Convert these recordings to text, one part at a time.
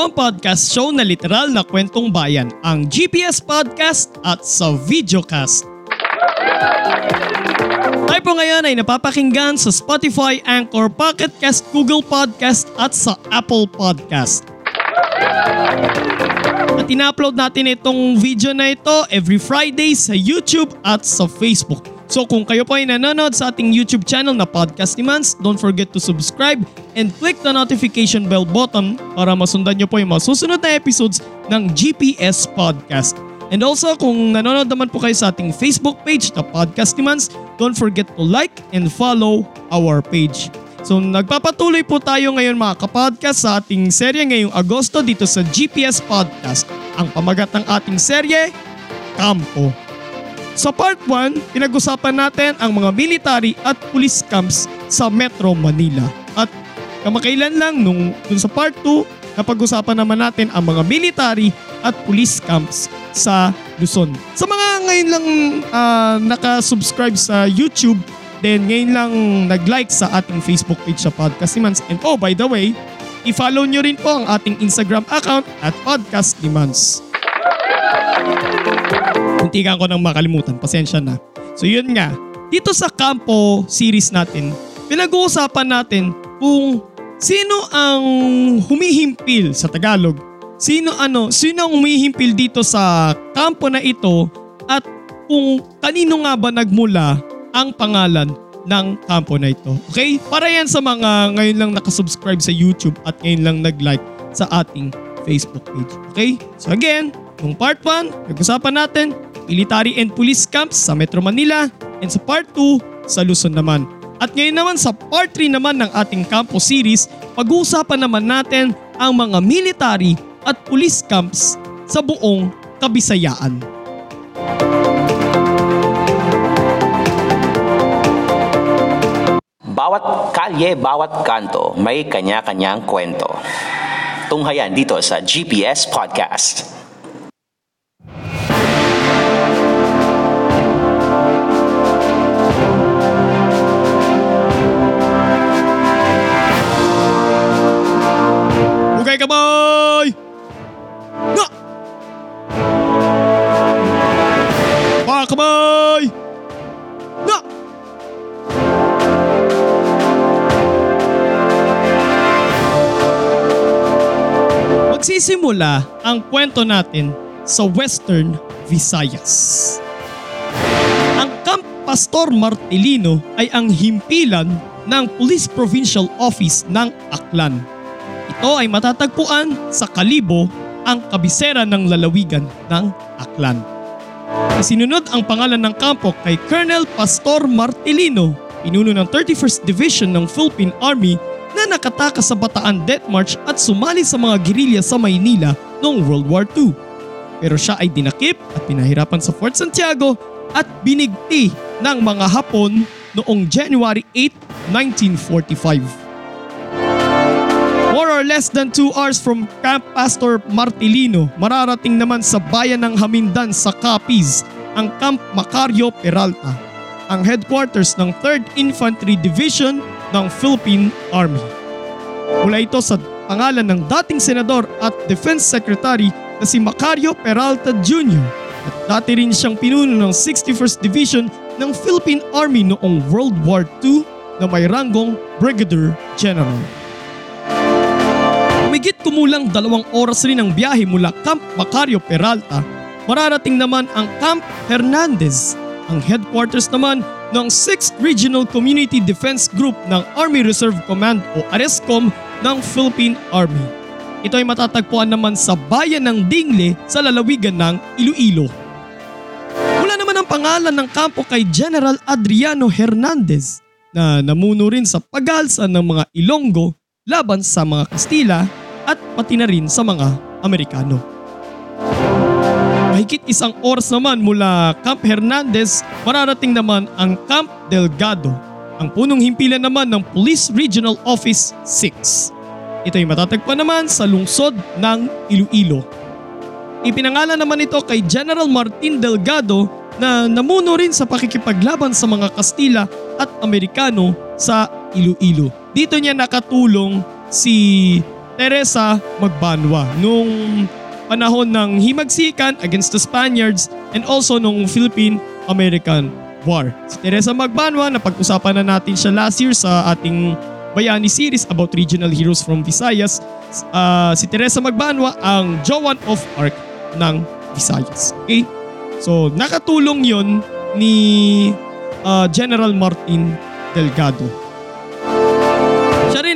Ito ang podcast show na literal na kwentong bayan, ang GPS Podcast at sa Videocast. Tayo po ngayon ay napapakinggan sa Spotify, Anchor, Pocket Cast, Google Podcast at sa Apple Podcast. At ina-upload natin itong video na ito every Friday sa YouTube at sa Facebook. So kung kayo po ay nanonood sa ating YouTube channel na Podcast ni Mans, don't forget to subscribe and click the notification bell button para masundan nyo po yung mga susunod na episodes ng GPS Podcast. And also kung nanonood naman po kayo sa ating Facebook page na Podcast ni Mans, don't forget to like and follow our page. So nagpapatuloy po tayo ngayon mga kapodcast sa ating serye ngayong Agosto dito sa GPS Podcast. Ang pamagat ng ating serye, Kampo. Sa part 1, pinag-usapan natin ang mga military at police camps sa Metro Manila. At kamakailan lang nung dun sa part 2, napag-usapan naman natin ang mga military at police camps sa Luzon. Sa mga ngayon lang ah, naka-subscribe sa YouTube, then ngayon lang nag-like sa ating Facebook page sa Podcast ni. And oh, by the way, i-follow nyo rin po ang ating Instagram account at Podcast ni Mans. Muntikan ko nang makalimutan, pasensya na. So yun nga, dito sa Campo series natin, pinag-uusapan natin kung sino ang humihimpil sa Tagalog. Sino ano, sino ang humihimpil dito sa kampo na ito at kung kanino nga ba nagmula ang pangalan ng kampo na ito. Okay? Para yan sa mga ngayon lang nakasubscribe sa YouTube at ngayon lang nag-like sa ating Facebook page. Okay? So again, nung part 1, nag-usapan natin military and police camps sa Metro Manila and sa part 2 sa Luzon naman. At ngayon naman sa part 3 naman ng ating campus series, pag-uusapan naman natin ang mga military at police camps sa buong Kabisayaan. Bawat kalye, bawat kanto, may kanya-kanyang kwento. Tunghayan dito sa GPS Podcast. Hugay kamay! Nga! Pa kamay! Nga! Magsisimula ang kwento natin sa Western Visayas. Ang Camp Pastor Martilino ay ang himpilan ng Police Provincial Office ng Aklan. Ito ay matatagpuan sa Kalibo, ang kabisera ng lalawigan ng Aklan. Sinunod ang pangalan ng kampo kay Colonel Pastor Martilino, pinuno ng 31st Division ng Philippine Army na nakatakas sa Bataan Death March at sumali sa mga gerilya sa Maynila noong World War II. Pero siya ay dinakip at pinahirapan sa Fort Santiago at binigti ng mga Hapon noong January 8, 1945. Or less than 2 hours from Camp Pastor Martilino, mararating naman sa bayan ng Hamindan sa Capiz ang Camp Macario Peralta, ang headquarters ng 3rd Infantry Division ng Philippine Army. Mula ito sa pangalan ng dating senador at defense secretary na si Macario Peralta Jr. at dati rin siyang pinuno ng 61st Division ng Philippine Army noong World War II na may ranggong Brigadier General. Umigit kumulang dalawang oras rin ang biyahe mula Camp Macario Peralta, mararating naman ang Camp Hernandez, ang headquarters naman ng 6th Regional Community Defense Group ng Army Reserve Command o ARESCOM ng Philippine Army. Ito ay matatagpuan naman sa bayan ng Dingle sa lalawigan ng Iloilo. Wala naman ang pangalan ng kampo kay General Adriano Hernandez na namuno rin sa paghalsan ng mga Ilonggo laban sa mga Kastila at pati na rin sa mga Amerikano. Mahigit isang oras naman mula Camp Hernandez, mararating naman ang Camp Delgado, ang punong himpilan naman ng Police Regional Office 6. Ito ay matatagpuan naman sa lungsod ng Iloilo. Ipinangalan naman ito kay General Martin Delgado na namuno rin sa pakikipaglaban sa mga Kastila at Amerikano sa Iloilo. Dito niya nakatulong si Teresa Magbanwa nung panahon ng himagsikan against the Spaniards and also nung Philippine-American War. Si Teresa Magbanwa, napag-usapan na natin siya last year sa ating Bayani series about regional heroes from Visayas. Ah, si Teresa Magbanwa ang Joan of Arc ng Visayas. Okay? So nakatulong yon ni ah, General Martin Delgado.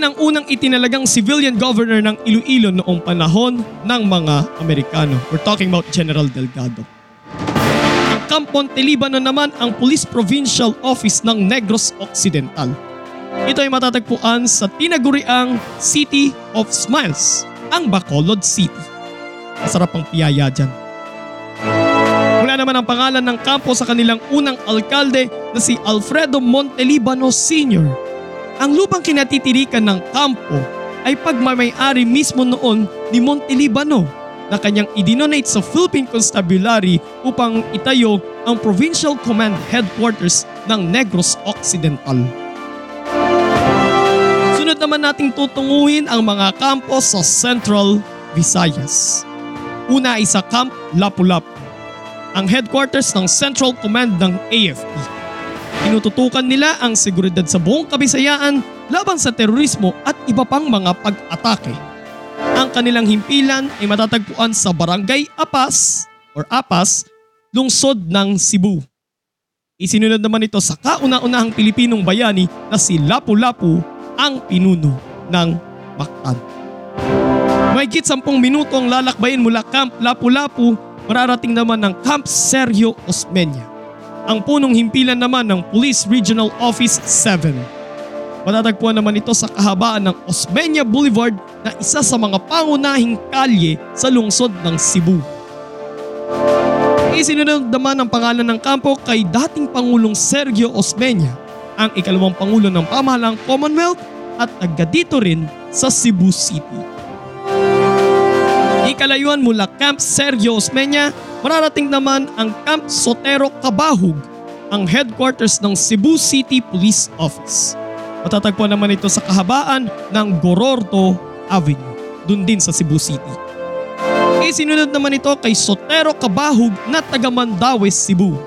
Ang unang itinalagang civilian governor ng Iloilo noong panahon ng mga Amerikano. We're talking about General Delgado. Ang Camp Montelibano naman ang Police Provincial Office ng Negros Occidental. Ito ay matatagpuan sa tinaguriang City of Smiles, ang Bacolod City. Masarap ang piyaya dyan. Mula naman ang pangalan ng kampo sa kanilang unang alkalde na si Alfredo Montelibano Sr. Ang lupang kinatitirikan ng kampo ay pagmamayari mismo noon ni Montelibano na kanyang idinonate sa Philippine Constabulary upang itayo ang Provincial Command Headquarters ng Negros Occidental. Sunod naman nating tutunguhin ang mga kampo sa Central Visayas. Una ay sa Camp Lapu-Lapu, ang headquarters ng Central Command ng AFP. Tinututukan nila ang seguridad sa buong kabisayaan laban sa terorismo at iba pang mga pag-atake. Ang kanilang himpilan ay matatagpuan sa Barangay Apas or Apas, lungsod ng Cebu. Isinunod naman ito sa kauna-unahang Pilipinong bayani na si Lapu-Lapu ang pinuno ng Mactan. Mahigit sampung minuto ang lalakbayin mula Camp Lapu-Lapu, mararating naman ng Camp Sergio Osmeña. Ang punong himpilan naman ng Police Regional Office 7. Matatagpuan naman ito sa kahabaan ng Osmeña Boulevard na isa sa mga pangunahing kalye sa lungsod ng Cebu. Isinunod naman ang pangalan ng kampo kay dating Pangulong Sergio Osmeña, ang ikalawang Pangulo ng Pamahalang Commonwealth at taga dito rin sa Cebu City. Ikalayuan mula Camp Sergio Osmeña, mararating naman ang Camp Sotero Cabahug, ang headquarters ng Cebu City Police Office. Matatagpuan naman ito sa kahabaan ng Gororto Avenue, dun din sa Cebu City. Isinunod naman ito kay Sotero Cabahug na taga Mandaue, Cebu.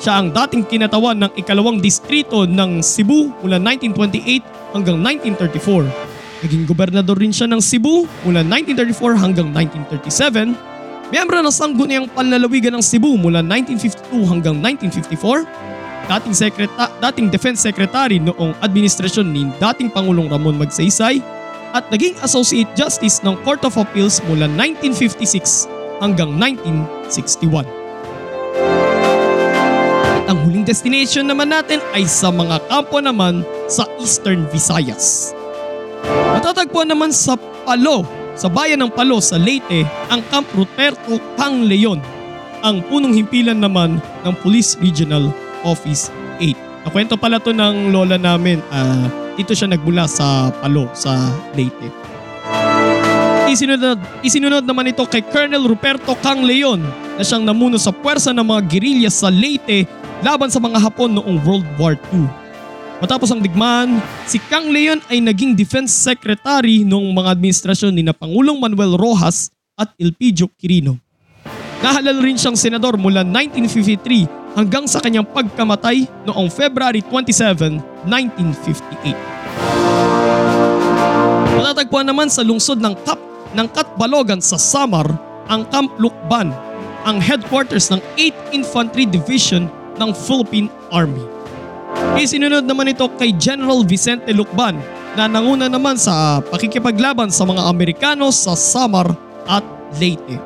Siya ang dating kinatawan ng ikalawang distrito ng Cebu mula 1928 hanggang 1934. Naging gobernador rin siya ng Cebu mula 1934 hanggang 1937. Miyembro ng Sangguniang Panlalawigan ng Cebu mula 1952 hanggang 1954. Dating, sekreta, dating Defense Secretary noong administrasyon ni dating Pangulong Ramon Magsaysay at naging Associate Justice ng Court of Appeals mula 1956 hanggang 1961. At ang huling destination naman natin ay sa mga kampo naman sa Eastern Visayas. Matatagpuan naman sa Palo, sa bayan ng Palo sa Leyte, ang Camp Ruperto Kang Leon, ang punong himpilan naman ng Police Regional Office 8. Nakwento pala to ng lola namin, ah, dito siya nagmula sa Palo, sa Leyte. Isinunod, isinunod naman ito kay Colonel Ruperto Kang Leon na siyang namuno sa puwersa ng mga gerilya sa Leyte laban sa mga Hapon noong World War II. Matapos ang digmaan, si Kang Leon ay naging Defense Secretary noong mga administrasyon ni na Pangulong Manuel Rojas at Elpidio Quirino. Nahalal rin siyang senador mula 1953 hanggang sa kanyang pagkamatay noong February 27, 1958. Matatagpuan naman sa lungsod ng Kap ng Katbalogan sa Samar ang Camp Lukban, ang headquarters ng 8th Infantry Division ng Philippine Army. Isinunod naman ito kay General Vicente Lucban na nanguna naman sa pakikipaglaban sa mga Amerikano sa Samar at Leyte.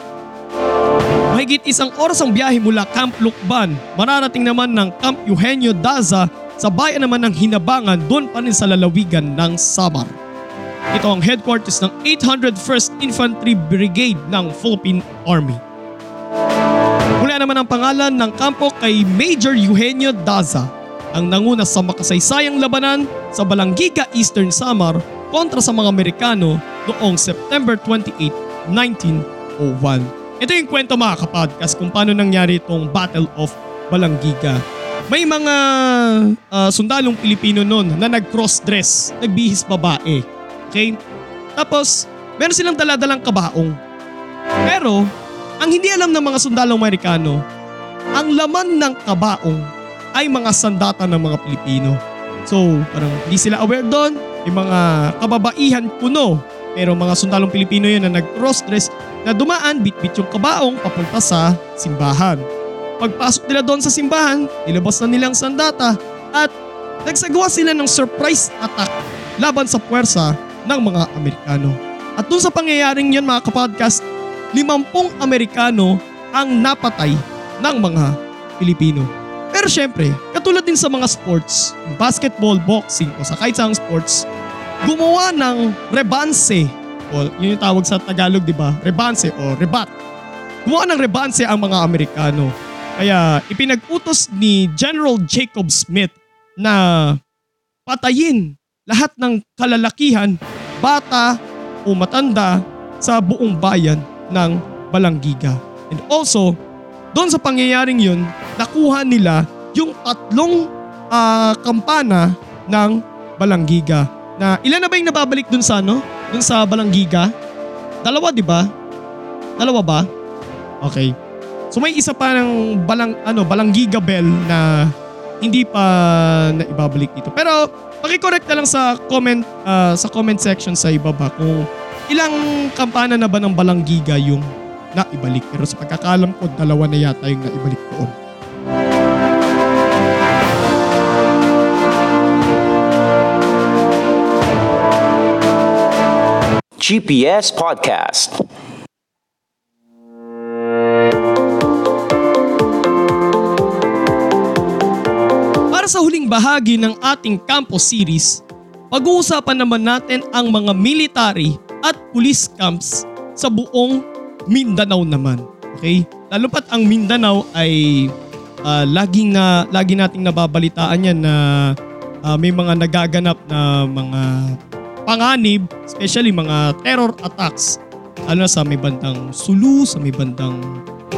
Mahigit isang oras ang biyahe mula Camp Lucban, mararating naman ng Camp Eugenio Daza sa bayan naman ng Hinabangan doon pa rin sa lalawigan ng Samar. Ito ang headquarters ng 801st Infantry Brigade ng Philippine Army. Mula naman ang pangalan ng kampo kay Major Eugenio Daza, ang nanguna sa makasaysayang labanan sa Balanggiga Eastern Samar kontra sa mga Amerikano noong September 28, 1901. Ito yung kwento mga kapodcast kung paano nangyari itong Battle of Balanggiga. May mga ah, sundalong Pilipino noon na nag-cross-dress, nagbihis babae. Okay? Tapos, meron silang daladalang kabaong. Pero, ang hindi alam ng mga sundalong Amerikano, ang laman ng kabaong ay mga sandata ng mga Pilipino. So, parang hindi sila aware doon. May mga kababaihan kuno. Pero mga sundalong Pilipino yun na nag-cross-dress na dumaan bitbit yung kabaong papunta sa simbahan. Pagpasok nila doon sa simbahan, nilabas na nilang sandata at nagsagawa sila ng surprise attack laban sa puwersa ng mga Amerikano. At doon sa pangyayaring yun mga kapodcast, limampung Amerikano ang napatay ng mga Pilipino. Pero syempre, katulad din sa mga sports, basketball, boxing o sa kahit saang sports, gumawa ng rebanse o yun yung tawag sa Tagalog, di ba? Rebanse o rebat. Gumawa ng rebanse ang mga Amerikano. Kaya ipinag-utos ni General Jacob Smith na patayin lahat ng kalalakihan, bata o matanda sa buong bayan ng Balanggiga. And also, doon sa pangyayaring yun, nakuha nila yung tatlong ah, kampana ng Balanggiga. Na ilan na ba yung nababalik dun sa ano? Dun sa Balanggiga? Dalawa, di ba? Dalawa ba? Okay. So may isa pa ng balang ano, Balanggiga Bell na hindi pa naibabalik dito. Pero paki-correct na lang sa comment ah, sa comment section sa ibaba kung ilang kampana na ba ng Balanggiga yung naibalik. Pero sa pagkakalam ko, dalawa na yata yung naibalik doon. GPS Podcast. Para sa huling bahagi ng ating campus series, pag-uusapan naman natin ang mga military at police camps sa buong Mindanao naman. Okay? Lalo pat ang Mindanao ay ah, laging na lagi nating nababalitaan yan na ah, may mga nagaganap na mga panganib, especially mga terror attacks. Ano sa may bandang Sulu, sa may bandang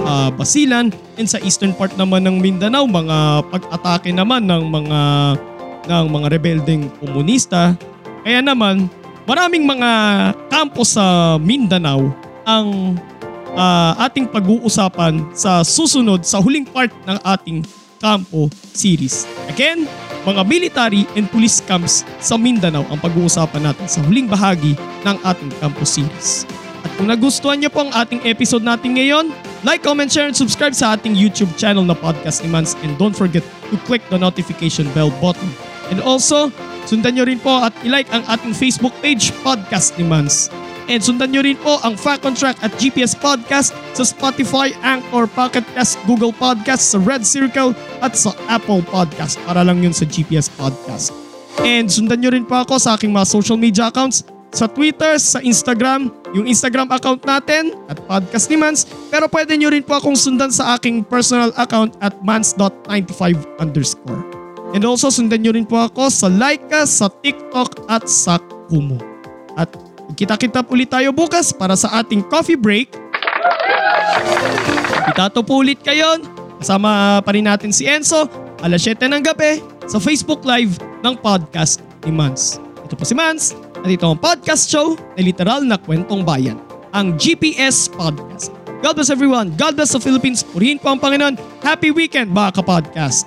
ah, Basilan, and sa eastern part naman ng Mindanao, mga pag-atake naman ng mga ng mga rebeldeng komunista. Kaya naman, maraming mga kampo sa Mindanao ang ah, ating pag-uusapan sa susunod sa huling part ng ating kampo series. Again, mga military and police camps sa Mindanao ang pag-uusapan natin sa huling bahagi ng ating campus series. At kung nagustuhan niyo po ang ating episode natin ngayon, like, comment, share, and subscribe sa ating YouTube channel na Podcast ni Mans and don't forget to click the notification bell button. And also, sundan niyo rin po at ilike ang ating Facebook page Podcast ni Mans. And sundan nyo rin po ang Fact on Track at GPS Podcast sa Spotify, Anchor, Pocket Cast, Google Podcast, sa Red Circle at sa Apple Podcast. Para lang yun sa GPS Podcast. And sundan nyo rin po ako sa aking mga social media accounts sa Twitter, sa Instagram, yung Instagram account natin at Podcast ni Mans. Pero pwede nyo rin po akong sundan sa aking personal account at mans.95 underscore. And also sundan nyo rin po ako sa Laika, sa TikTok at sa Kumu. At kita-kita ulit tayo bukas para sa ating coffee break. Itato po ulit kayo. Kasama pa rin natin si Enzo alas 7 ng gabi sa Facebook Live ng podcast ni Mans. Ito po si Mans at ito ang podcast show na literal na kwentong bayan, ang GPS Podcast. God bless everyone. God bless the Philippines. Purihin po ang Panginoon. Happy weekend mga kapodcast.